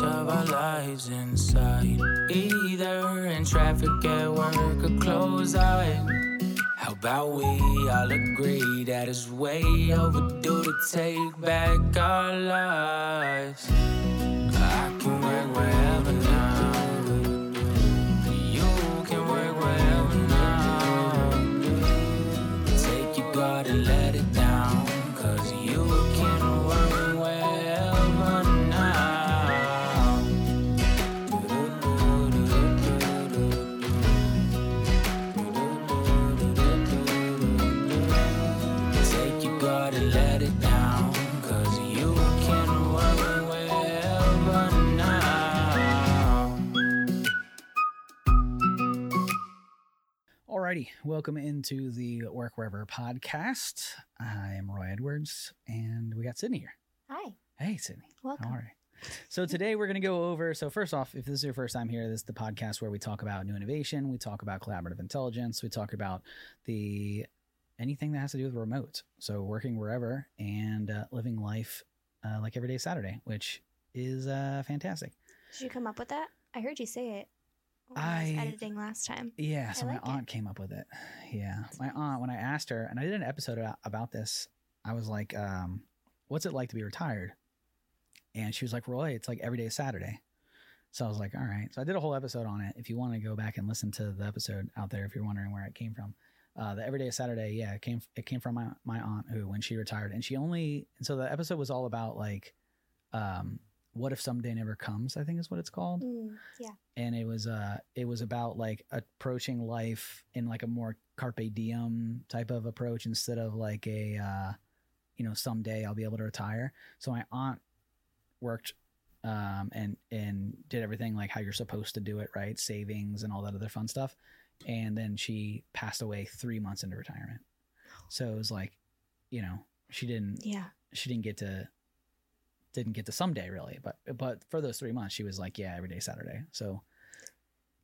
of our lives inside. Either in traffic at work or close out. How about we all agree that it's way overdue to take back our lives? Alrighty, welcome into the Work Wherever podcast. I am Roy Edwards, and we got Sydney here. Hi, Hey, Sydney. welcome. All right. So today we're going to go over. So first off, if this is your first time here, this is the podcast where we talk about new innovation, we talk about collaborative intelligence, we talk about the anything that has to do with remote. So working wherever and uh, living life uh, like every day Saturday, which is uh, fantastic. Did you come up with that? I heard you say it I, I- was editing last time. Yeah, so I my like it. aunt came up with it. Yeah, my aunt when I asked her, and I did an episode about, about this. I was like, um, "What's it like to be retired?" And she was like, "Roy, it's like every day is Saturday." So I was like, "All right." So I did a whole episode on it. If you want to go back and listen to the episode out there, if you're wondering where it came from, uh, the everyday is Saturday. Yeah, it came it came from my my aunt who when she retired, and she only and so the episode was all about like, um, what if someday never comes? I think is what it's called Mm, yeah. and it was uh it was about like approaching life in like a more carpe diem type of approach instead of like a uh you know someday I'll be able to retire. So my aunt worked um and and did everything like how you're supposed to do it, right? Savings and all that other fun stuff. And then she passed away 3 months into retirement. So it was like, you know, she didn't Yeah. she didn't get to didn't get to someday really but but for those three months she was like yeah every day saturday so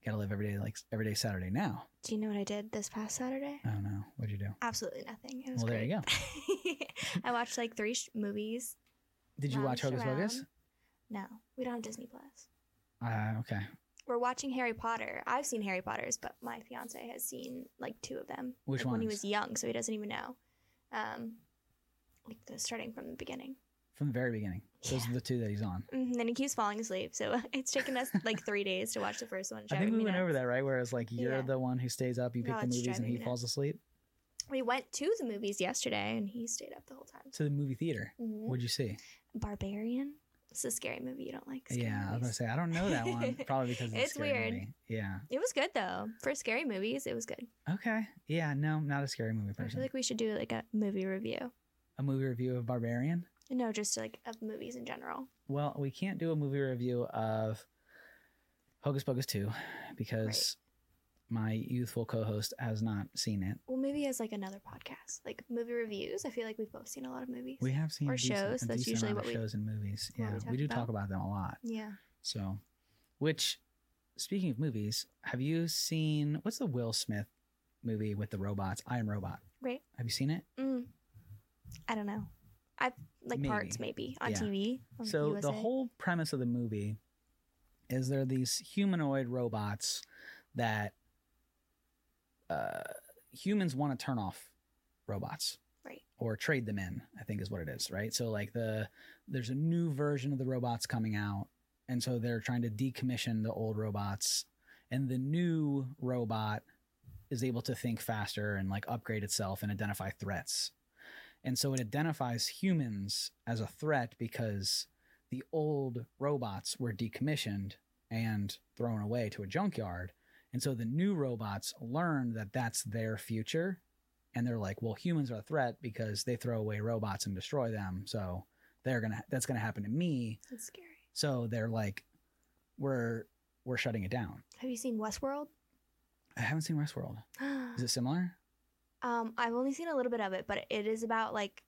gotta live every day like every day saturday now Do you know what I did this past Saturday? i don't know what'd you do Absolutely nothing. It was Well, there you go. I watched like three sh- movies. did you watch hocus pocus. No, we don't have Disney Plus. uh, okay We're watching Harry Potter. I've seen Harry Potter's, but my fiance has seen like two of them. Which like, When he was young, so he doesn't even know. Um, like the starting from the beginning. from the very beginning those Yeah. are the two that he's on And then he keeps falling asleep. So it's taken us like three days to watch the first one. i think we went over that right where it's like you're Yeah. the one who stays up you pick No, the movies and he falls asleep We went to the movies yesterday, and he stayed up the whole time. to the movie theater Mhm. what'd you see Barbarian. It's a scary movie. You don't like yeah i was gonna say i don't know that one probably because it's, It's a scary weird. movie. yeah It was good though. For scary movies, it was good. okay yeah no not a scary movie person. I feel like we should do like a movie review. a movie review of barbarian No, just like of movies in general. Well, we can't do a movie review of Hocus Pocus 2 because my youthful co-host has not seen it. Well, maybe as like another podcast, like movie reviews. I feel like we've both seen a lot of movies. We have seen Or decent, shows, that's usually what we- shows and movies. Yeah, we we, do talk about. about them a lot. yeah. So, which speaking of movies, have you seen what's the Will Smith movie with the robots? I Am Robot. Right. Have you seen it? Mm. I don't know. I like parts maybe on Yeah. TV. on So the whole premise of the movie is there are these humanoid robots that uh, humans want to turn off robots Right. or trade them in. I think is what it is, right? So like the there's a new version of the robots coming out, and so they're trying to decommission the old robots, and the new robot is able to think faster and like upgrade itself and identify threats. And so it identifies humans as a threat because the old robots were decommissioned and thrown away to a junkyard. And so the new robots learn that that's their future. And they're like, well, humans are a threat because they throw away robots and destroy them. So they're going to, that's going to happen to me. It's scary. So they're like, we're, we're shutting it down. Have you seen Westworld? I haven't seen Westworld. Is it similar? Um, I've only seen a little bit of it, but it is about like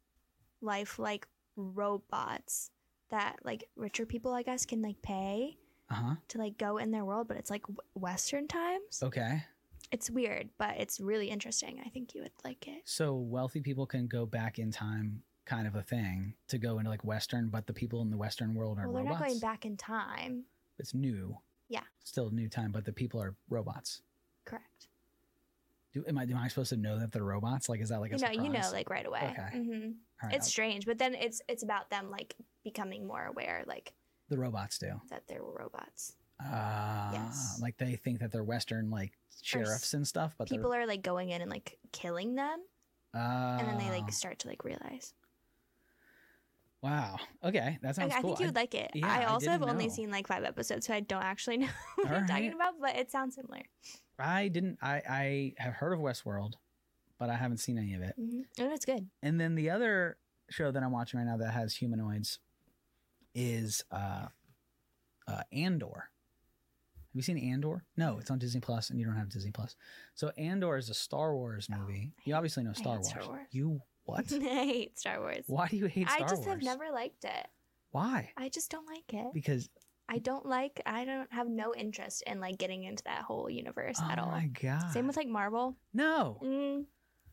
life like robots that like richer people, I guess, can like pay Uh huh. to like go in their world, but it's like w- Western times. Okay. It's weird, but it's really interesting. I think you would like it. So wealthy people can go back in time kind of a thing to go into like Western, but the people in the Western world are Well, they're robots. not going back in time. It's new. Yeah. Still new time, but the people are robots. Correct. Do am I am I supposed to know that they're robots? Like is that like a you know, you know, like right away. Okay. hmm All right, It's strange, but then it's it's about them like becoming more aware, like the robots do. that they're robots. Uh, Yes. Like they think that they're Western like sheriffs and stuff, but People are like going in and like killing them, uh, and then they like start to like realize. wow. Okay, that sounds Okay, I think you would like it. yeah, I I also have didn't only seen like five episodes, so I don't actually know what you're talking about, but it sounds similar. I didn't. I I have heard of Westworld, but I haven't seen any of it. hmm And it's good. And then the other show that I'm watching right now that has humanoids is uh, uh, Andor. Have you seen Andor? No, it's on Disney Plus, and you don't have Disney Plus. So Andor is a Star Wars Oh, movie. I You obviously know Star Wars. Star Wars. You what? I hate Star Wars. Why do you hate Star Wars? I just Wars? have never liked it. Why? I just don't like it. Because I don't like. I don't have no interest in like getting into that whole universe oh at all. Oh my god. Same with like Marvel. no. Mm,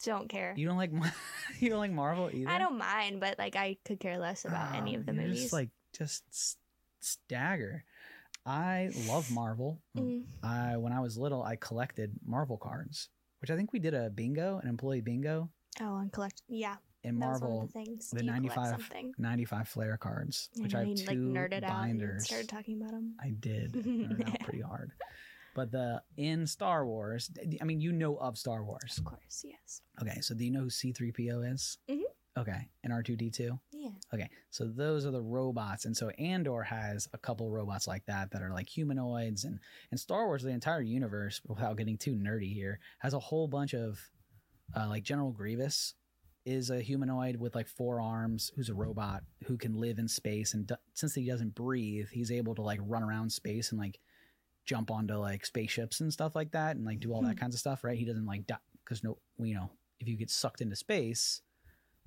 don't care. You don't like you don't like Marvel either. I don't mind, but like I could care less about any Oh, of the movies. Just like just stagger. I love Marvel. Mm, I when I was little, I collected Marvel cards, which I think we did a bingo, an employee bingo oh, and collect. Yeah, in that was one Marvel. the the Do you collect 95 95 Flair cards, which I know have two like nerded out binders. started talking about them. I did nerd out pretty hard. But the in Star Wars, I mean, you know of Star Wars. Of course, yes. Okay, so do you know who C3PO is? Mhm. Okay, and R2D2? Yeah. Okay, so those are the robots, and so Andor has a couple robots like that that are like humanoids, and and Star Wars, the entire universe, without getting too nerdy here, has a whole bunch of uh, like General Grievous is a humanoid with like four arms, who's a robot who can live in space, and do- since he doesn't breathe, he's able to like run around space and like jump onto like spaceships and stuff like that, and like do all that Hmm. kinds of stuff. Right? He doesn't like die because no, you know, if you get sucked into space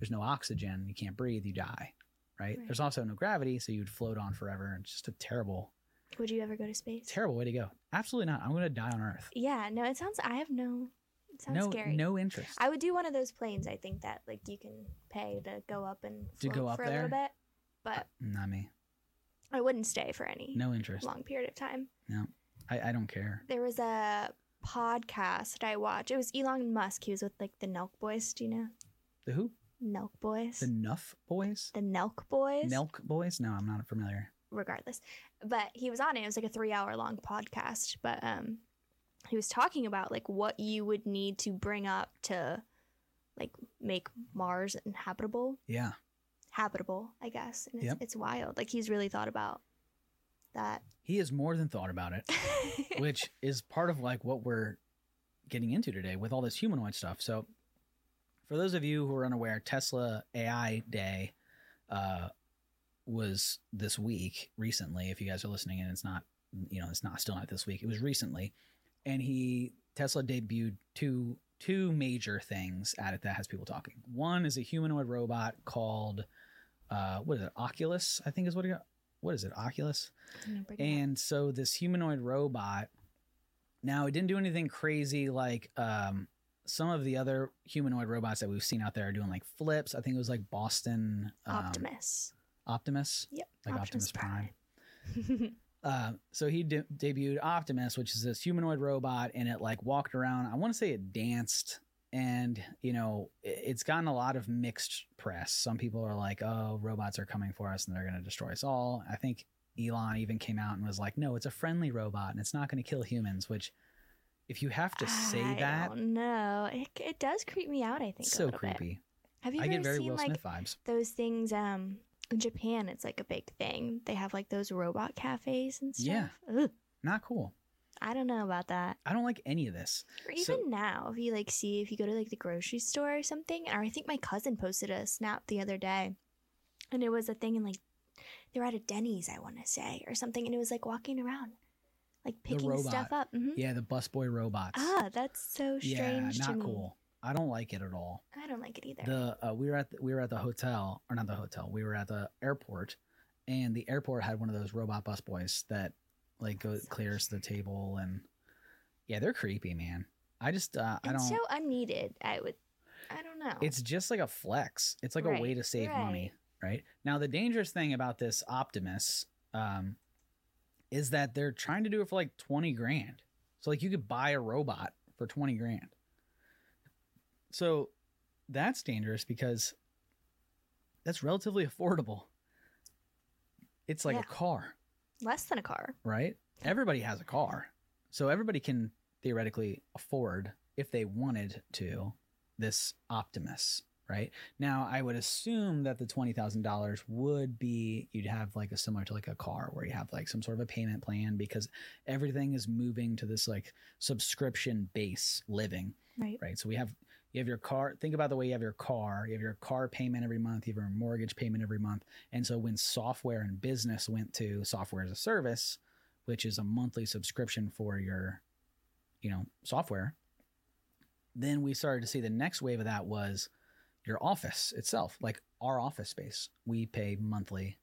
there's no oxygen, you can't breathe, you die. Right? Right. There's also no gravity, so you'd float on forever. It's just a terrible, Would you ever go to space? terrible way to go. Absolutely not. I'm gonna die on Earth. Yeah. No, it sounds. I have no. Sounds no, scary. no interest. I would do one of those planes. I think that like you can pay to go up and To go up for a little bit, but not me. I wouldn't stay for any No interest. long period of time. I, I don't care. There was a podcast I watched. It was Elon Musk. He was with like the Nelk Boys. Do you know The who? Nelk Boys? The Nuff Boys? the Nelk Boys. Nelk Boys? No, I'm not familiar. regardless. But he was on it. It was like a three hour long podcast. But um he was talking about like what you would need to bring up to like make Mars inhabitable. Yeah. Habitable, I guess. And it's, Yep. it's wild. Like he's really thought about that. He has more than thought about it, which is part of like what we're getting into today with all this humanoid stuff. So, for those of you who are unaware, Tesla AI Day uh, was this week recently. If you guys are listening, and it's not, you know, it's not still not this week. It was recently, and he Tesla debuted two two major things at it that has people talking. One is a humanoid robot called uh, what is it? Oculus, I think is what it. Got. What is it? Oculus. I'm gonna bring it up. And so this humanoid robot, now it didn't do anything crazy like um, some of the other humanoid robots that we've seen out there are doing like flips. I think it was like Boston um, Optimus. Optimus. Yep. like Optimus Prime. Uh, so he de- debuted Optimus, which is this humanoid robot, and it like walked around. I want to say it danced, and you know i- it's gotten a lot of mixed press. Some people are like, "Oh, robots are coming for us, and they're going to destroy us all." I think Elon even came out and was like, "No, it's a friendly robot, and it's not going to kill humans." Which, if you have to say I that, No, it, it does creep me out. I think so little bit. creepy. Have you I ever get very seen Will like vibes. those things? Um, in Japan, it's like a big thing. They have like those robot cafes and stuff. Yeah. Ugh, Not cool. I don't know about that. I don't like any of this. Or even So- now, if you like see if you go to like the grocery store or something, or I think my cousin posted a snap the other day, and it was a thing in like they were at a Denny's, I want to say, or something, and it was like walking around, like picking stuff up. hmm Yeah, the busboy robots. Ah, that's so strange yeah, not cool. I don't like it at all. I don't like it either. the uh, we were at the, we were at the hotel or not the hotel we were at the airport and the airport had one of those robot bus boys that like go So clears the table and yeah they're creepy man i just uh i don't so unneeded. I would, I don't know. it's just like a flex. It's like a way to save money, right? Now the dangerous thing about this Optimus um, is that they're trying to do it for like twenty grand. So like you could buy a robot for twenty grand. So that's dangerous because that's relatively affordable. It's like Yeah. a car, less than a car. right? Everybody has a car. So everybody can theoretically afford if they wanted to this Optimus, right? Now, I would assume that the $20,000 would be you'd have like a similar to like a car where you have like some sort of a payment plan because everything is moving to this like subscription base living, Right. right? So we have you have your car, think about the way you have your car, you have your car payment every month, you have your mortgage payment every month. And so when software and business went to software as a service, which is a monthly subscription for your you know software then we started to see the next wave of that was your office itself like our office space we pay monthly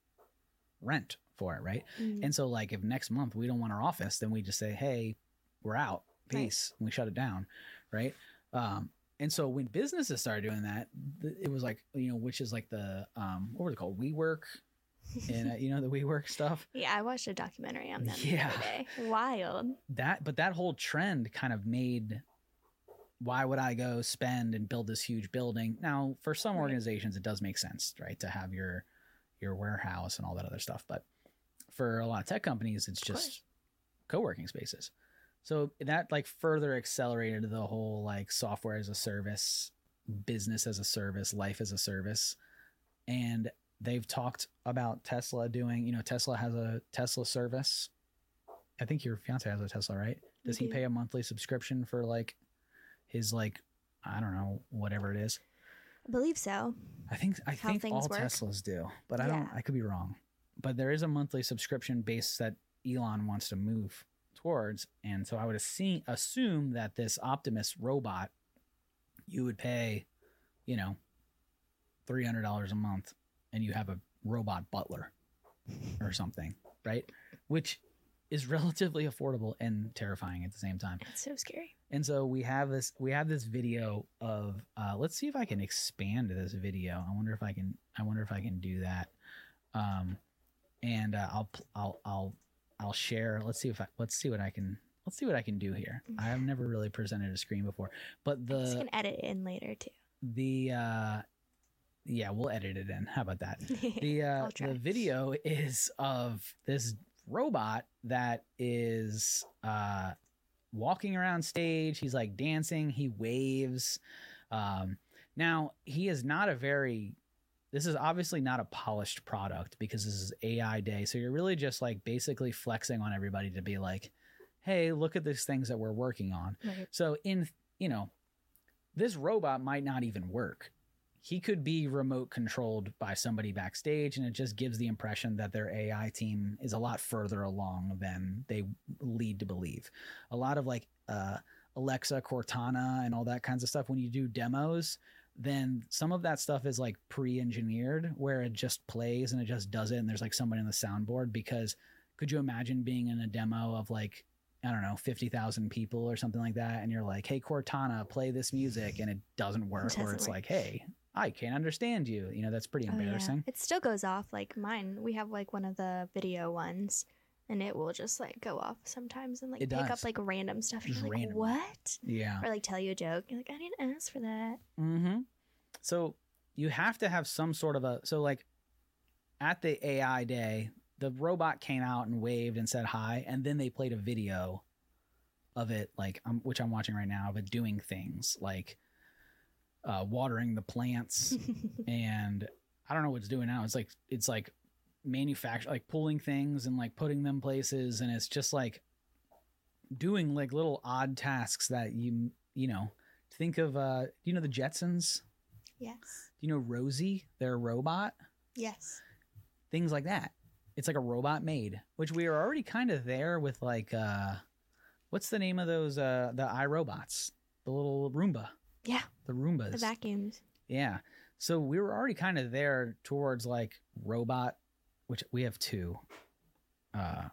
rent for it right Mm. and so like if next month we don't want our office then we just say hey we're out Right. peace and we shut it down right um and so when businesses started doing that it was like you know which is like the um what were they called WeWork and uh, you know the WeWork stuff yeah, I watched a documentary on them Yeah. the other day. Wild. that but that whole trend kind of made why would I go spend and build this huge building? Now, for some Right. organizations it does make sense, right, to have your your warehouse and all that other stuff, but for a lot of tech companies it's Of just course. co-working spaces. So that like further accelerated the whole like software as a service, business as a service, life as a service. And they've talked about Tesla doing, you know, Tesla has a Tesla service. I think your fiance has a Tesla, right? Does he mm-hmm. pay a monthly subscription for like his like I don't know, whatever it is. I believe so. I think I How think all work. Teslas do, but I don't. I could be wrong. But there is a monthly subscription base that Elon wants to move towards, and so I would assume assume that this Optimus robot, you would pay, you know, three hundred dollars a month, and you have a robot butler, or something, right? Which is relatively affordable and terrifying at the same time. It's so scary. And so we have this we have this video of uh, let's see if I can expand this video. I wonder if I can I wonder if I can do that. Um, and uh, I'll I'll I'll I'll share. Let's see if I let's see what I can let's see what I can do here. I have never really presented a screen before, but the gonna edit in later too. the uh, yeah we'll edit it in. How about that? the uh, the video is of this robot that is uh walking around stage he's like dancing he waves um now he is not a very this is obviously not a polished product because this is ai day so you're really just like basically flexing on everybody to be like hey look at these things that we're working on Right. so in you know, this robot might not even work. He could be remote controlled by somebody backstage, and it just gives the impression that their AI team is a lot further along than they lead to believe. A lot of like uh, Alexa, Cortana, and all that kinds of stuff. When you do demos, then some of that stuff is like pre-engineered, where it just plays and it just does it, and there's like somebody on the soundboard. Because could you imagine being in a demo of like I don't know, 50,000 people or something like that. And you're like, hey, Cortana, play this music. And it doesn't work. or doesn't it's work. like, hey, I can't understand you. You know, that's pretty Oh, yeah. embarrassing. It still goes off like mine. We have like one of the video ones, and it will just like go off sometimes and like It pick does. up like random stuff. And Just you're like, random. what? Yeah. Or like tell you a joke. You're like, I didn't ask for that. Mm-hmm. So you have to have some sort of a, so like at the AI day, the robot came out and waved and said hi. And then they played a video of it, like, um, which I'm watching right now, of it doing things like uh, watering the plants. and I don't know what it's doing now. It's like it's like manufacture like pulling things and like putting them places and it's just like doing like little odd tasks that you you know think of uh do you know the Jetsons? yes. Do you know Rosie, their robot? Yes. Things like that. It's like a robot maid, which we are already kind of there with like uh what's the name of those uh the iRobots? The little Roomba. Yeah. The Roombas. The vacuums. Yeah. So we were already kind of there towards like robot, which we have two uh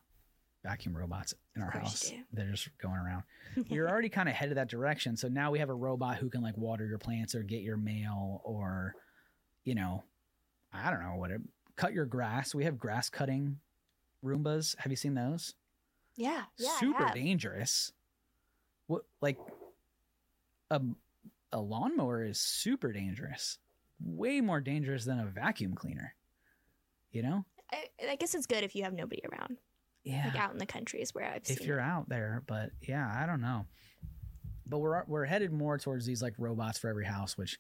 vacuum robots in our house. do. They're just going around. were already kind of headed that direction. So now we have a robot who can like water your plants or get your mail or, you know, I don't know what it cut your grass. We have grass cutting Roombas. Have you seen those? yeah, yeah. Super dangerous. What like a a lawnmower is super dangerous. Way more dangerous than a vacuum cleaner. You know? I, I guess it's good if you have nobody around, Yeah. like out in the countries where I've seen. if you're it. out there but yeah i don't know but we're we're headed more towards these like robots for every house which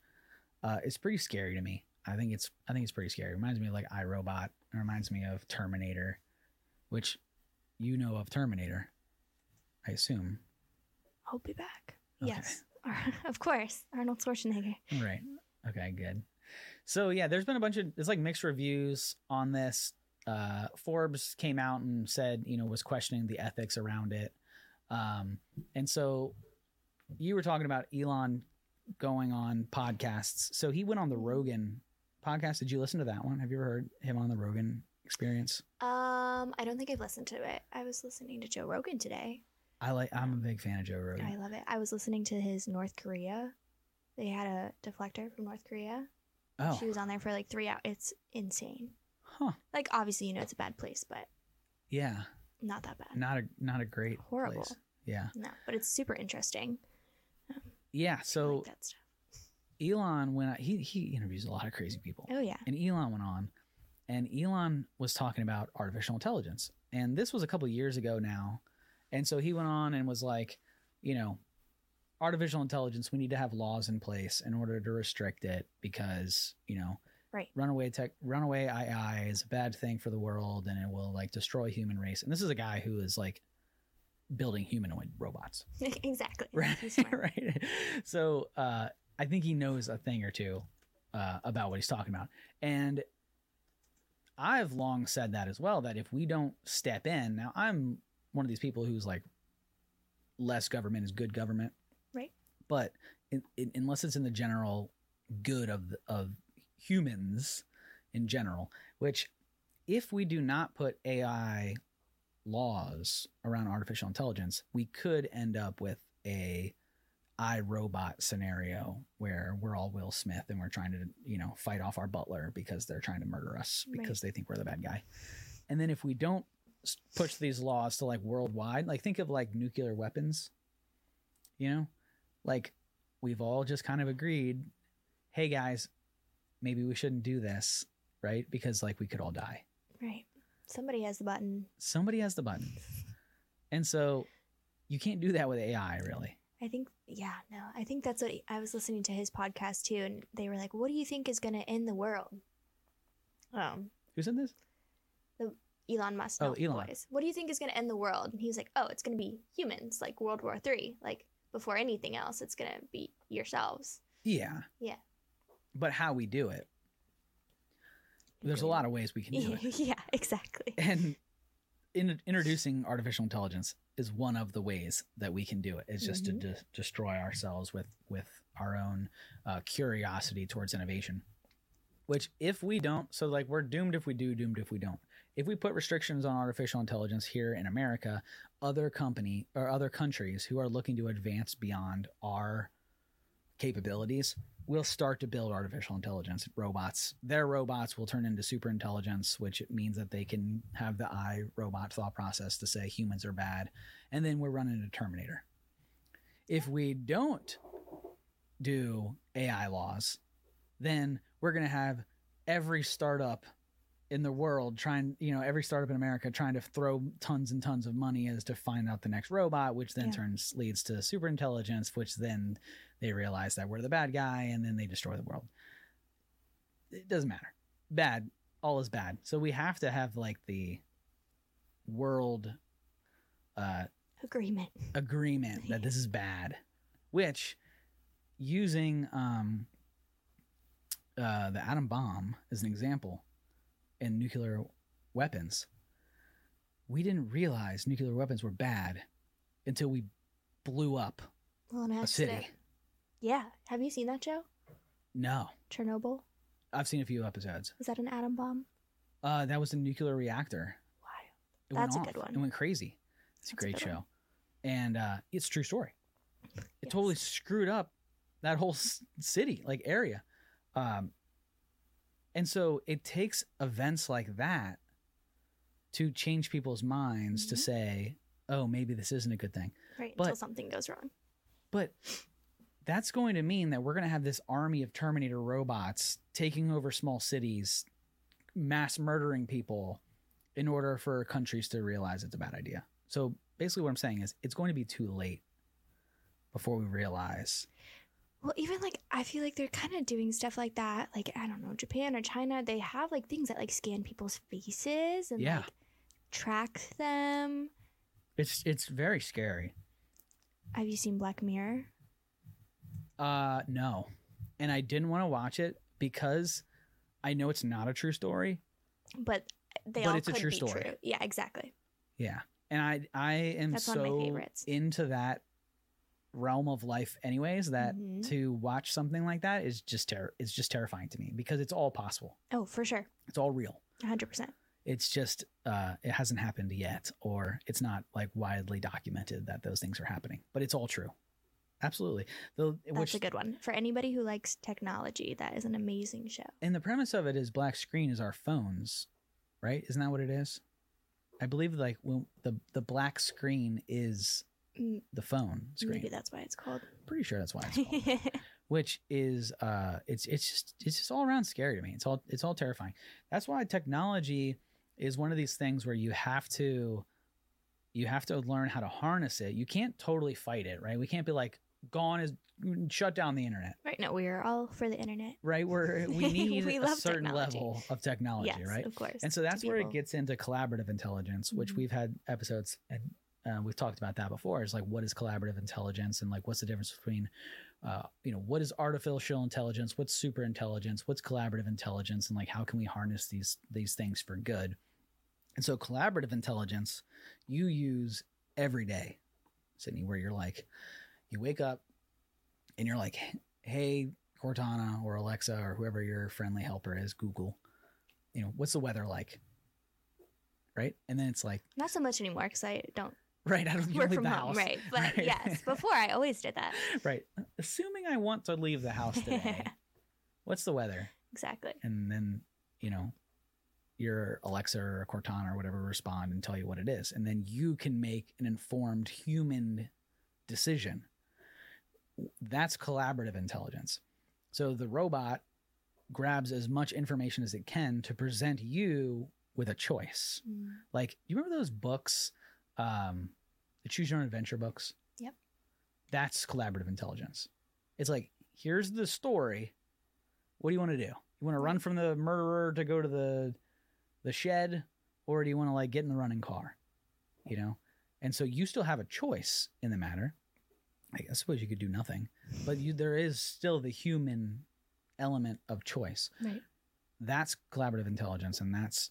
uh is pretty scary to me i think it's i think it's pretty scary it reminds me of like irobot it reminds me of terminator which you know of terminator i assume I'll be back. Okay. Yes, of course, Arnold Schwarzenegger. right okay good so yeah there's been a bunch of there's like mixed reviews on this uh forbes came out and said you know was questioning the ethics around it um and so you were talking about elon going on podcasts so he went on the rogan podcast did you listen to that one have you ever heard him on the rogan experience Um, I don't think I've listened to it. I was listening to Joe Rogan today. i like i'm a big fan of joe rogan I love it. I was listening to his North Korea. They had a deflector from North Korea. Oh She was on there for like three hours. It's insane. huh Like obviously, you know, it's a bad place, but yeah not that bad. not a not a great Horrible. place. yeah No, but it's super interesting. yeah I so like that stuff. elon went out he he interviews a lot of crazy people Oh yeah. and Elon went on, and Elon was talking about artificial intelligence, and this was a couple years ago now, and so he went on and was like, you know, artificial intelligence, we need to have laws in place in order to restrict it because you know, Right. runaway tech, runaway AI is a bad thing for the world, and it will like destroy human race. And this is a guy who is like building humanoid robots exactly. right right so uh i think he knows a thing or two uh about what he's talking about and i've long said that as well that if we don't step in now i'm one of these people who's like less government is good government. But in, in, unless it's in the general good of of humans in general which if we do not put ai laws around artificial intelligence, we could end up with a iRobot scenario where we're all Will Smith and we're trying to, you know, fight off our butler because they're trying to murder us because they think we're the bad guy. And then if we don't push these laws to like worldwide, like think of like nuclear weapons, you know, like we've all just kind of agreed, hey guys, maybe we shouldn't do this, right? Because like we could all die Right. Somebody has the button. somebody has the button. And so you can't do that with AI, really. I think, yeah, no, I think that's what I was listening to his podcast too, and they were like, "What do you think is going to end the world?" Um, Who said this? The Elon Musk. Oh, Elon. Boys. What do you think is going to end the world? And he was like, "Oh, it's going to be humans, like World War Three. Like before anything else, it's going to be yourselves." Yeah. Yeah. But how we do it, there's a lot of ways we can do it. yeah, exactly. And in, introducing artificial intelligence is one of the ways that we can do it. It's just Mhm. to de- destroy ourselves with with our own uh, curiosity towards innovation. Which, if we don't, so like we're doomed if we do, doomed if we don't. If we put restrictions on artificial intelligence here in America, other company or other countries who are looking to advance beyond our capabilities will start to build artificial intelligence robots. Their robots will turn into super intelligence, which means that they can have the I robot thought process to say humans are bad, and then we're running a Terminator. If we don't do AI laws, then we're going to have every startup in the world trying, you know, every startup in America trying to throw tons and tons of money as to find out the next robot, which then Yeah. turns leads to super intelligence, which then they realize that we're the bad guy and then they destroy the world. It doesn't matter. Bad, all is bad. So we have to have like the world uh Agreement. agreement that this is bad, which using um, uh, the atom bomb as an example in nuclear weapons, we didn't realize nuclear weapons were bad until we blew up Well, a city. Yeah. Have you seen that show? No, Chernobyl. I've seen a few episodes. Was that an atom bomb? Uh, that was a nuclear reactor. Wild. It That's a went good one. It went crazy. It's a That's a great good show, one. and uh, it's a true story. It totally screwed up that whole city, like area, um, and so it takes events like that to change people's minds to Mhm. say, "Oh, maybe this isn't a good thing." Right. But- until something goes wrong. But that's going to mean that we're going to have this army of Terminator robots taking over small cities, mass murdering people in order for countries to realize it's a bad idea. So basically, what I'm saying is it's going to be too late before we realize. Well, even like I feel like they're kind of doing stuff like that. Like I don't know, Japan or China, they have like things that like scan people's faces and Yeah. like track them. It's it's very scary. Have you seen Black Mirror? Uh, no, and I didn't want to watch it because I know it's not a true story. But they But all it's a could true be story. true. Yeah, exactly. Yeah. And I I am That's one of my so into that realm of life anyways that Mhm. to watch something like that is just ter- is just terrifying to me because it's all possible. Oh, for sure, It's all real. hundred percent. It's just uh it hasn't happened yet or it's not like widely documented that those things are happening, but it's all true. Absolutely. The That's which a good one for anybody who likes technology. That is an amazing show. and the premise of it is black screen is our phones, right? Isn't that what it is? I believe like when the the black screen is the phone screen. Maybe that's why it's called. Pretty sure that's why it's called. which is uh it's it's just it's just all around scary to me. It's all it's all terrifying. That's why technology is one of these things where you have to you have to learn how to harness it. You can't totally fight it, right? We can't be like gone is shut down the internet, right. No, we are all for the internet. right? Where we need We a certain technology. level of technology, yes, right? of course. And so that's where it gets into collaborative intelligence, which Mhm. we've had episodes and uh, we've talked about that before. Is like what is collaborative intelligence and like what's the difference between, uh, you know, what is artificial intelligence, what's super intelligence, what's collaborative intelligence, and like how can we harness these these things for good. And so collaborative intelligence, you use every day, Sydney, where you're like, you wake up and you're like, hey Cortana or Alexa or whoever your friendly helper is, Google, you know, what's the weather like? Right? And then it's like, Not so much anymore because I don't right, I don't work leave from the home, house. right? But Right. yes, before I always did that. right. Assuming I want to leave the house today, what's the weather? exactly. And then, you know, your Alexa or Cortana or whatever respond and tell you what it is. And then you can make an informed human decision. That's collaborative intelligence. So the robot grabs as much information as it can to present you with a choice. Mm. Like, you remember those books, um, the Choose Your Own Adventure books? Yep. That's collaborative intelligence. It's like, here's the story. What do you want to do? You want to run from the murderer to go to the the shed, or do you want to like get in the running car? You know, and so you still have a choice in the matter. I suppose you could do nothing, but you there is still the human element of choice Right. that's collaborative intelligence and that's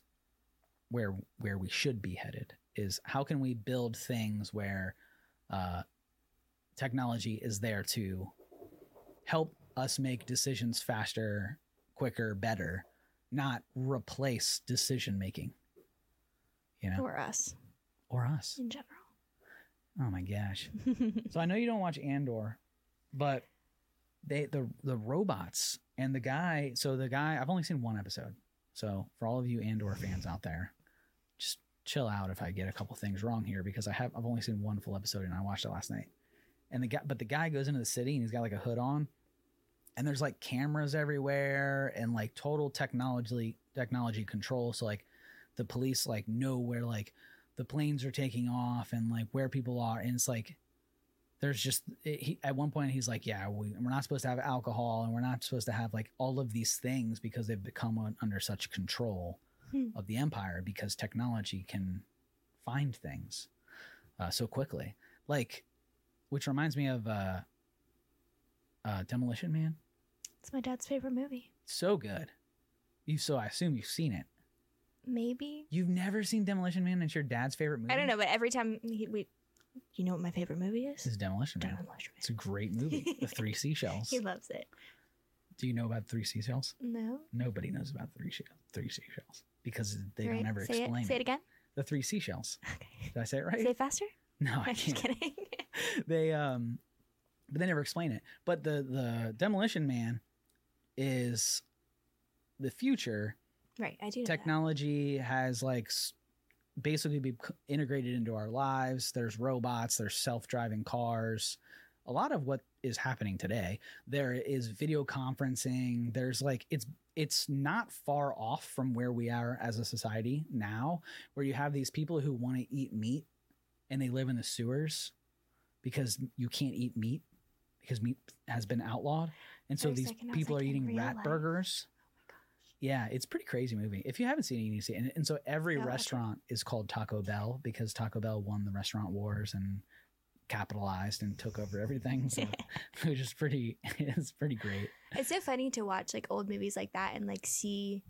where where we should be headed is how can we build things where uh, technology is there to help us make decisions faster quicker better not replace decision making you know Or us or us in general. oh my gosh so I know you don't watch Andor, but they the the robots and the guy. So the guy I've only seen one episode. So for all of you Andor fans out there, just chill out if I get a couple things wrong here because I have I've only seen one full episode and I watched it last night. And the guy, but the guy goes into the city and he's got like a hood on, and there's like cameras everywhere and like total technology technology control. So like the police like know where like the planes are taking off and like where people are and it's like there's just it, he, at one point he's like yeah we, we're not supposed to have alcohol and we're not supposed to have like all of these things because they've become un, under such control Hmm. of the empire because technology can find things uh, so quickly like which reminds me of uh, uh, demolition man It's my dad's favorite movie. so good you so i assume you've seen it Maybe. you've never seen demolition man it's your dad's favorite movie I don't know, but every time he, we, you know what my favorite movie is? is demolition man Demolition it's a great movie the three seashells He loves it. Do you know about three seashells No. Nobody knows about three she- three seashells because they Right, don't ever say explain it. Say it again. the three seashells. Okay. Did I say it right? Say it faster. no, I I'm just kidding. they um but they never explain it but the the demolition man is the future right. I do technology has like basically be integrated into our lives there's robots there's self-driving cars a lot of what is happening today there is video conferencing there's like it's it's not far off from where we are as a society now where you have these people who want to eat meat and they live in the sewers because you can't eat meat because meat has been outlawed and so these second, people like, are eating rat life? burgers yeah, it's pretty crazy movie. If you haven't seen it, you need to see it. And, and so every it. restaurant is called Taco Bell because Taco Bell won the restaurant wars and capitalized and took over everything. So it was just pretty, it's pretty great. It's so funny to watch like old movies like that and like see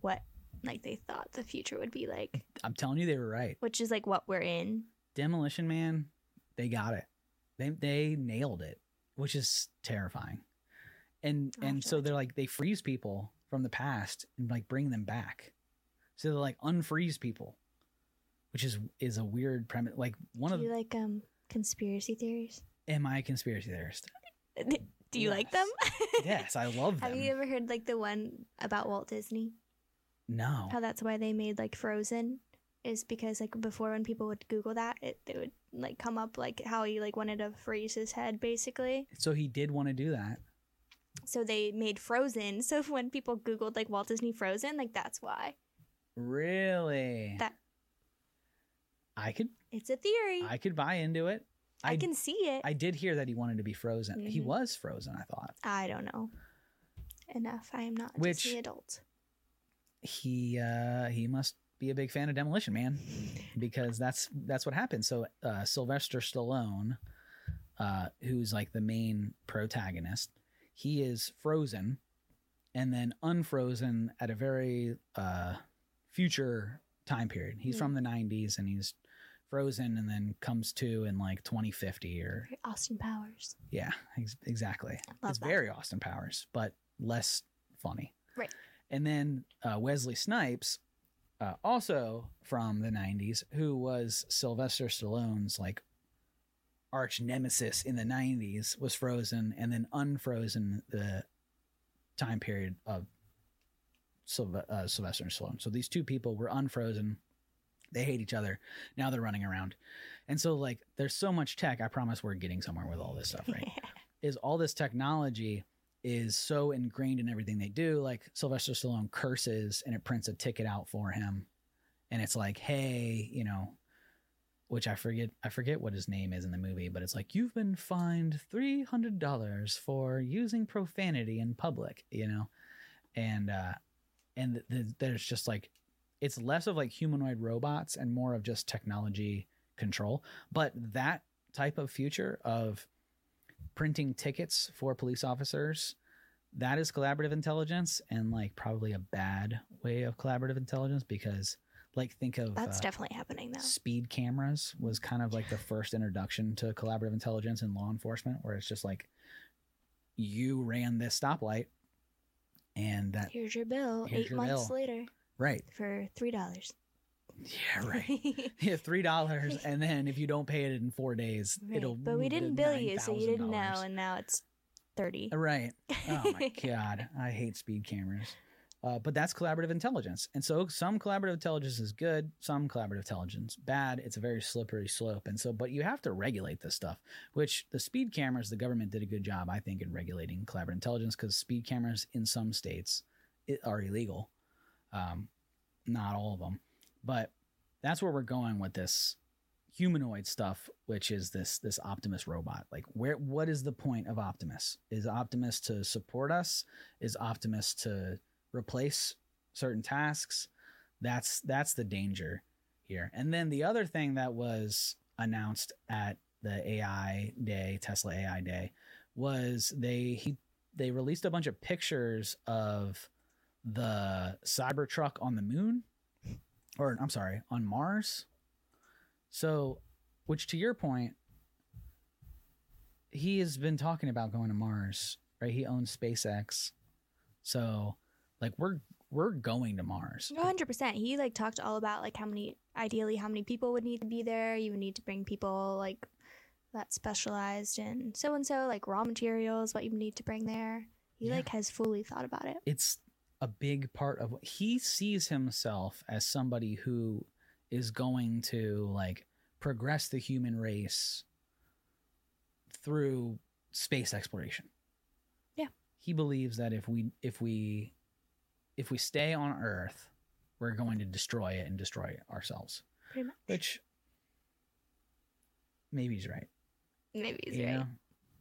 what like they thought the future would be like, I'm telling you, they were right. which is like what we're in. Demolition Man, they got it. They they nailed it, which is terrifying. And I'll and so they're like they freeze people from the past and like bring them back. So they like unfreeze people, which is is a weird premise. Like one do of you like um conspiracy theories? am I a conspiracy theorist? Do you like them? yes, I love them. Have you ever heard like the one about Walt Disney? no. How that's why they made like Frozen is because like before when people would Google that, it they would like come up like how he like wanted to freeze his head basically. So he did want to do that. So they made Frozen. So when people Googled like Walt Disney Frozen, like that's why. Really? That- I could It's a theory. I could buy into it. I, can see it. I, I did hear that he wanted to be frozen. He Mhm. was frozen, I thought. I don't know. Enough. I am not Which- adult. He uh he must be a big fan of Demolition Man because that's that's what happened. So uh Sylvester Stallone uh who's like the main protagonist, he is frozen and then unfrozen at a very uh future time period. He's Hmm. from the 90s and he's frozen and then comes to in like 2050 or Very Austin Powers. yeah, ex- exactly. Love it's that. very Austin Powers, but less funny. Right. And then uh, Wesley Snipes, uh, also from the 90s, who was Sylvester Stallone's like arch nemesis in the 90s, was frozen and then unfrozen the time period of Sylve- uh, Sylvester Stallone. So these two people were unfrozen. They hate each other. Now they're running around. And so, like, there's so much tech. I promise we're getting somewhere with all this stuff, right? is all this technology is so ingrained in everything they do. Like Sylvester Stallone curses and it prints a ticket out for him. And it's like, hey, you know, which I forget I forget what his name is in the movie, but it's like, you've been fined three hundred dollars for using profanity in public, you know? And uh and th- th- there's just like it's less of like humanoid robots and more of just technology control. But that type of future of printing tickets for police officers that is collaborative intelligence and like probably a bad way of collaborative intelligence because like think of That's uh, definitely happening though. speed cameras was kind of like the first introduction to collaborative intelligence in law enforcement where it's just like you ran this stoplight and that Here's your bill. Here's Eight your months bill. later right for three dollars. yeah right yeah three dollars and then if you don't pay it in four days it'll but we didn't bill you, so you didn't know, and now it's thirty. Right. Oh my god, I hate speed cameras. Uh, but that's collaborative intelligence, and so some collaborative intelligence is good, some collaborative intelligence bad. It's a very slippery slope, and so but you have to regulate this stuff. Which the speed cameras, the government did a good job, I think, in regulating collaborative intelligence because speed cameras in some states are illegal. Um, not all of them, but that's where we're going with this humanoid stuff which is this this optimus robot. Like where what is the point of optimus? Is optimus to support us? Is optimus to replace certain tasks? That's that's the danger here. And then the other thing that was announced at the ai day tesla ai day was they he they released a bunch of pictures of the cybertruck on the moon or i'm sorry on mars so, which to your point, he has been talking about going to Mars, right? He owns SpaceX. So, like we're we're going to Mars. 100%. He like talked all about like how many ideally how many people would need to be there. You would need to bring people like that specialized in so and so like raw materials what you need to bring there. He Yeah. like has fully thought about it. It's a big part of he sees himself as somebody who is going to like progress the human race through space exploration. Yeah. He believes that if we if we if we stay on Earth, we're going to destroy it and destroy ourselves. Pretty much. Which maybe he's right. Maybe he's you right. know?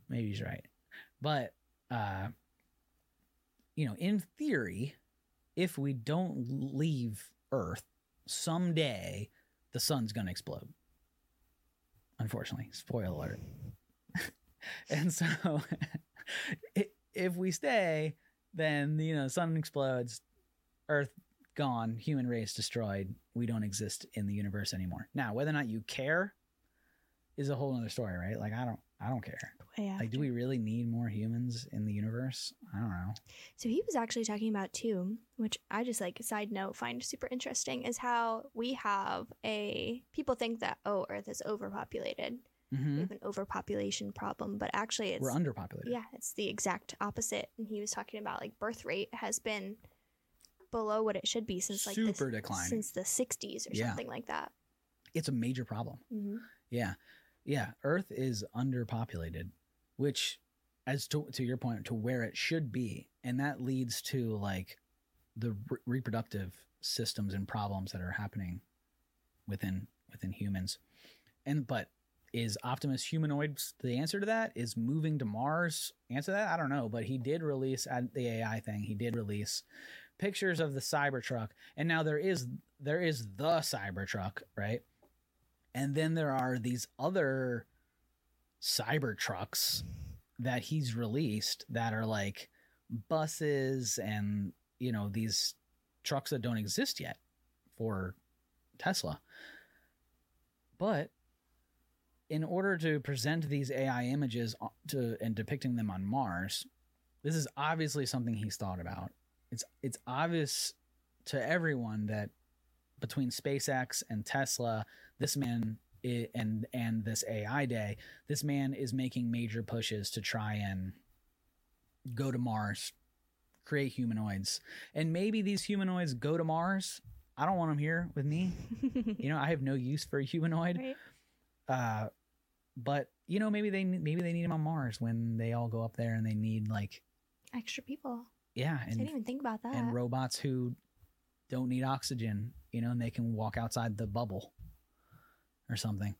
Maybe he's right. But uh you know, in theory, if we don't leave Earth, someday the sun's gonna explode. Unfortunately, spoiler alert. and so if we stay, then you know, sun explodes, Earth gone, human race destroyed, we don't exist in the universe anymore. Now, whether or not you care is a whole other story, right? Like I don't I don't care. Way Like do we really need more humans in the universe? I don't know. So he was actually talking about too, which I just like side note find super interesting, is how we have a people think that oh Earth is overpopulated, Mhm. we have an overpopulation problem, but actually it's We're underpopulated. yeah, it's the exact opposite. And he was talking about like birth rate has been below what it should be since like the, Super declining. since the 60s or Yeah. something like that. It's a major problem. hmm Yeah. Yeah. Earth is underpopulated, which, as to, to your point, to where it should be. And that leads to like the re- reproductive systems and problems that are happening within within humans. And but is Optimus humanoids the answer to that? Is moving to Mars answer that? I don't know, but he did release at the AI thing. He did release pictures of the Cybertruck, and now there is there is the Cybertruck, right? And then there are these other Cybertrucks that he's released that are like buses and you know these trucks that don't exist yet for Tesla. But in order to present these AI images to and depicting them on Mars, this is obviously something he's thought about. It's it's obvious to everyone that between SpaceX and Tesla, this man i- and and this AI day, this man is making major pushes to try and go to Mars, create humanoids, and maybe these humanoids go to Mars. I don't want them here with me. You know, I have no use for a humanoid. right? Uh, but you know, maybe they maybe they need them on Mars when they all go up there and they need like Extra people. yeah, I didn't even think about that. and robots who don't need oxygen, you know, and they can walk outside the bubble or something.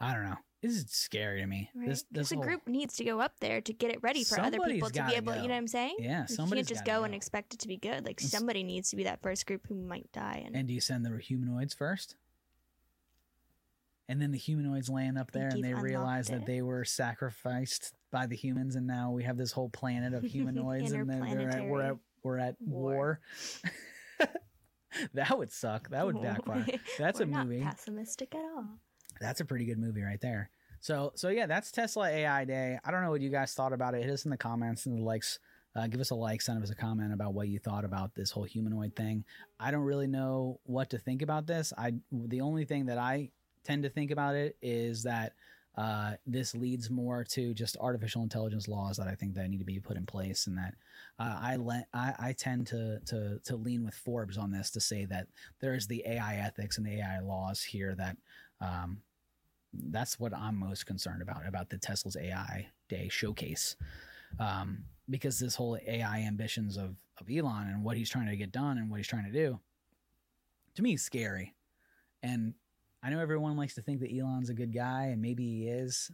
I don't know. This is scary to me. Right? This this the whole, group needs to go up there to get it ready for other people to be able. go. You know what I'm saying? yeah, somebody can't just go, and expect it to be good. Like It's- somebody needs to be that first group who might die. And, And do you send the humanoids first? And then the humanoids land up there and they realize that it? they were sacrificed by the humans and now we have this whole planet of humanoids and then they're at, we're at we're at war. War. that would suck. That would backfire. That's a not movie. pessimistic at all. That's a pretty good movie right there. So so yeah, that's Tesla AI Day. I don't know what you guys thought about it. Hit us in the comments and the likes. Uh, give us a like, send us a comment about what you thought about this whole humanoid thing. I don't really know what to think about this. I the only thing that I tend to think about it is that uh, this leads more to just artificial intelligence laws that I think that need to be put in place, and that uh, I, le- I I tend to to to lean with Forbes on this to say that there is the AI ethics and the AI laws here that um, that's what I'm most concerned about about the Tesla's AI Day showcase, um, because this whole AI ambitions of of Elon and what he's trying to get done and what he's trying to do, to me, is scary. And I know everyone likes to think that Elon's a good guy, and maybe he is,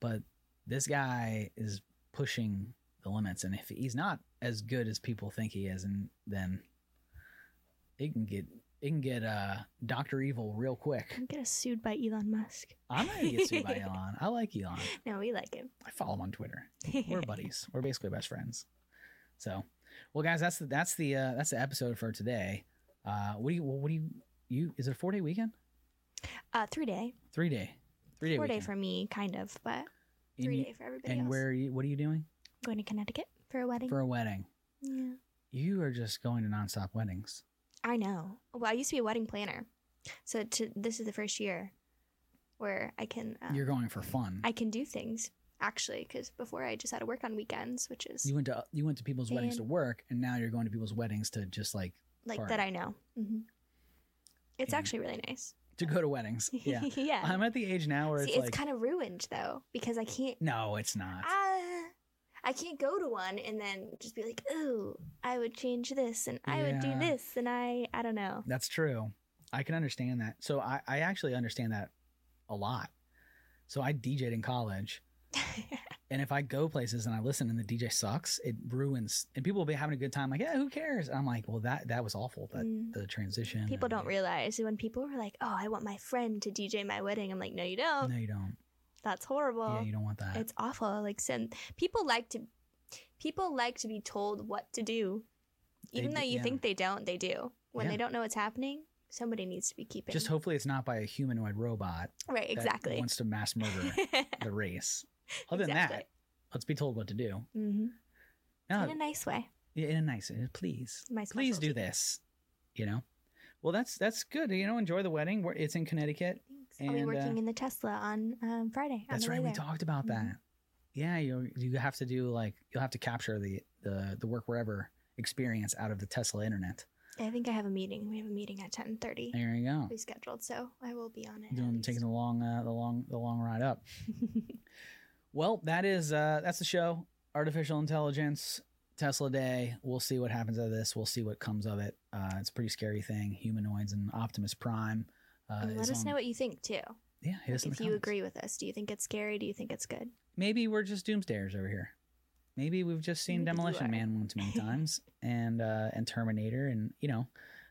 but this guy is pushing the limits. And if he's not as good as people think he is, and then it can get it can get uh Doctor Evil real quick. I'm gonna sued by Elon Musk. I'm gonna get sued by Elon. I like Elon. No, we like him. I follow him on Twitter. We're buddies. We're basically best friends. So, well, guys, that's the that's the uh, that's the episode for today. Uh, what do you what do you you is it a four day weekend? uh, three day, Three day, three day four day for me, kind of, but And three you- day for everybody And else. where are you? What are you doing going to Connecticut for a wedding. for a wedding? yeah, You are just going to nonstop weddings. I know. Well, I used to be a wedding planner, so to, this is the first year where I can uh, You're going for fun. I can do things actually because before I just had to work on weekends, which is you went to you went to people's weddings to And- work, and now you're going to people's weddings to just like like part. that I know. hmm It's Yeah. actually really nice. to go to weddings. Yeah. yeah. I'm at the age now where See, it's it's, like kind of ruined though because I can't. no, it's not. Ah, I can't go to one and then just be like, "Oh, I would change this and I would do this and I I don't know." That's true. I can understand that. So I, I actually understand that a lot. So I DJ'd in college, and if I go places and I listen and the DJ sucks, it ruins. And people will be having a good time, like, yeah, who cares? And I'm like, well, that that was awful. That Mm. the transition. People don't realize when people are like, "Oh, I want my friend to DJ my wedding." I'm like, "No, you don't. No, you don't. That's horrible. yeah, you don't want that. It's awful. Like send people like to people like to be told what to do. Even do- though you yeah. think they don't, they do. When Yeah. they don't know what's happening, somebody needs to be keeping Just hopefully it's not by a humanoid robot right, that exactly. wants to mass murder the race. Other than that, let's be told what to do. hmm No, In a nice way. Yeah, in a nice, uh, please, My please do this. You know, well, that's that's good. You know, enjoy the wedding. It's in Connecticut. Thanks. I'll be working uh, in the Tesla on um, Friday. That's way right. We talked about Mhm. that. Yeah, you you have to do like you'll have to capture the the the work wherever experience out of the Tesla internet. I think I have a meeting. We have a meeting at ten thirty. There you go. Rescheduled, so I will be on it. Doing taking the long uh, the long the long ride up. Well, that is uh that's the show. Artificial intelligence, Tesla Day. We'll see what happens out of this. We'll see what comes of it. Uh, it's a pretty scary thing. Humanoids and Optimus Prime. Uh, and let us on- know what you think too. Yeah, hit us in if you agree with us, do you think it's scary? Do you think it's good? maybe we're just doomsdayers over here. Maybe we've just seen Maybe Demolition. Man one too many times, and uh, and Terminator, and you know,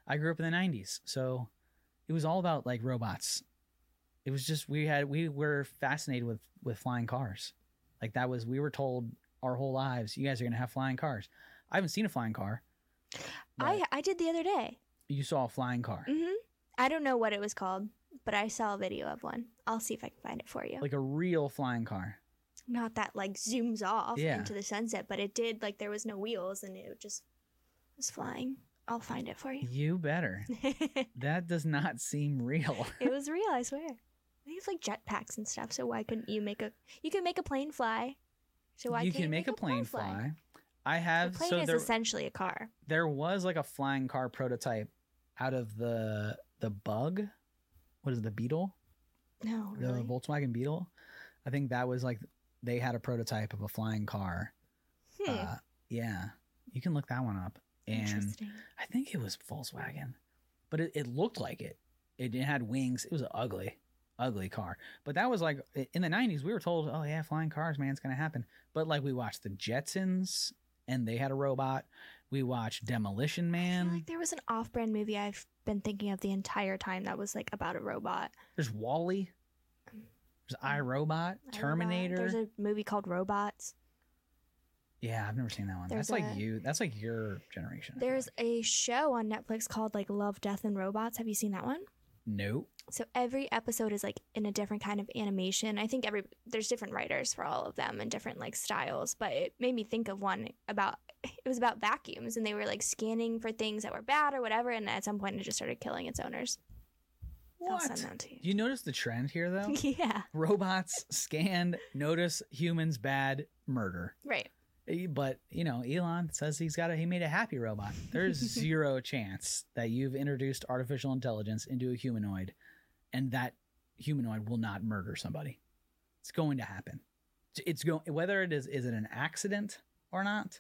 I grew up in the '90s, so it was all about like robots. It was just we had we were fascinated with with flying cars, like that was we were told our whole lives you guys are gonna have flying cars. I haven't seen a flying car. I I did the other day. you saw a flying car, hmm I don't know what it was called, but I saw a video of one. I'll see if I can find it for you. like a real flying car. Not that like zooms off Yeah. into the sunset, but it did like there was no wheels and it just was flying. I'll find it for you. You better. That does not seem real. it was real, I swear. They have like jetpacks and stuff, so why couldn't you make a you can make a plane fly? So why you can't can make a plane fly. I have plane so is there, essentially a car. there was like a flying car prototype out of the the bug? What is it, the beetle? No, the really. volkswagen beetle? I think that was like they had a prototype of a flying car. Hmm. uh, yeah. You can look that one up. And i think it was volkswagen. But it, it looked like it. It had wings. It was an ugly ugly car. But that was like in the 90s we were told oh yeah flying cars man it's gonna happen. But like we watched the jetsons and they had a robot we watched demolition I man feel like there was an off-brand movie I've been thinking of the entire time that was like about a robot. There's WALL-E. There's mm. iRobot, iRobot. Terminator. There's a movie called Robots. yeah, I've never seen that one. There's That's like a- you. That's like your generation. I feel There's like. a show on Netflix called like Love, Death, and Robots. Have you seen that one? no. So every episode is like in a different kind of animation. I think every there's different writers for all of them and different like styles, but it made me think of one about it was about vacuums and they were like scanning for things that were bad or whatever and at some point it just started killing its owners. What? that to you. You notice the trend here though? yeah. Robots scan, notice humans bad, murder. Right. Eh, But you know, Elon says he's got a he made a happy robot. There's zero chance that you've introduced artificial intelligence into a humanoid, and that humanoid will not murder somebody. It's going to happen. It's going whether it is is it an accident or not.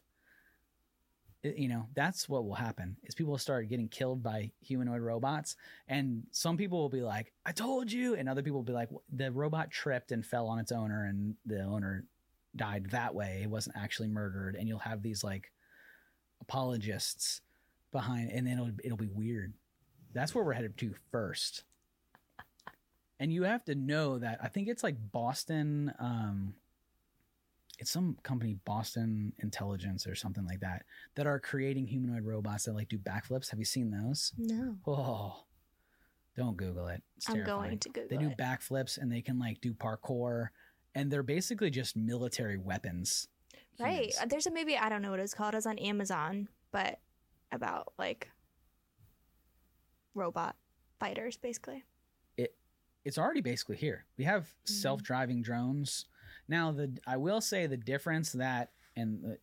You know that's what will happen is people start getting killed by humanoid robots. And some people will be like i told you. And other people will be like the robot tripped and fell on its owner and the owner died that way. It wasn't actually murdered. And you'll have these like apologists behind and then it'll, it'll be weird. That's where we're headed to first. And you have to know that i think it's like boston um it's some company boston intelligence or something like that that are creating humanoid robots that like do backflips have you seen those No. oh don't google it it's I'm terrifying. going to Google it. they do it. backflips and they can like do parkour and they're basically just military weapons Right. humans. There's a movie I don't know what it's called. It's on Amazon, but about like robot fighters, basically. It it's already basically here. We have Mhm. self-driving drones. Now the I will say the difference that and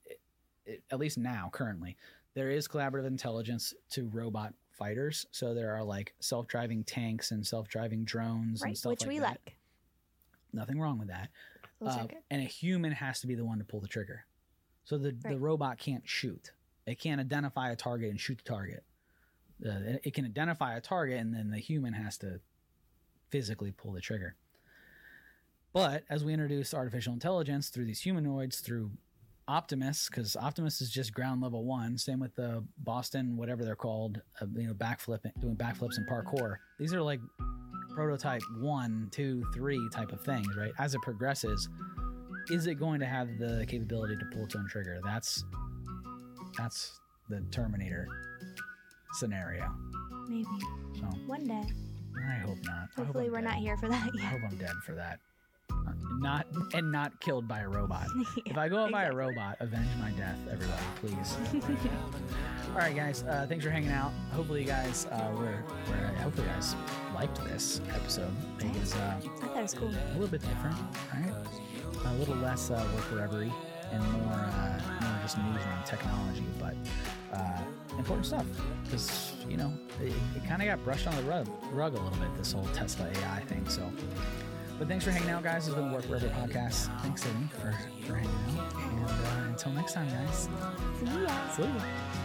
uh, at least now currently there is collaborative intelligence to robot fighters. So there are like self-driving tanks and self-driving drones and Right, stuff which like we that. like. Nothing wrong with that. Uh, and a human has to be the one to pull the trigger. So the, the robot can't shoot. It can't identify a target and shoot the target. Uh, it, it can identify a target, and then the human has to physically pull the trigger. But as we introduce artificial intelligence through these humanoids, through Optimus, because Optimus is just ground level one. Same with the Boston, whatever they're called, uh, you know, backflip, doing backflips and parkour. These are like prototype one, two, three type of things, right? As it progresses, is it going to have the capability to pull its own trigger? That's that's the Terminator scenario. Maybe So one day. I hope not. I hope Hopefully, we're dead. not here for that yet. I hope I'm dead for that. Not and not killed by a robot. If I go out by a robot, avenge my death, everybody, please. All right, guys. Uh, thanks for hanging out. Hopefully, you guys uh, were, were. Hopefully, you guys liked this episode. I think it's uh, I thought it was cool. a little bit different, right? A little less uh, work wherevery and more, uh, more just news around technology, but uh, important stuff because you know it, it kind of got brushed on the rug, rug a little bit. This whole Tesla AI thing. So, but thanks for hanging out, guys. This has been Work Wherever podcast. Thanks, Sydney, for for hanging out. And uh, until next time, guys. See ya. See ya.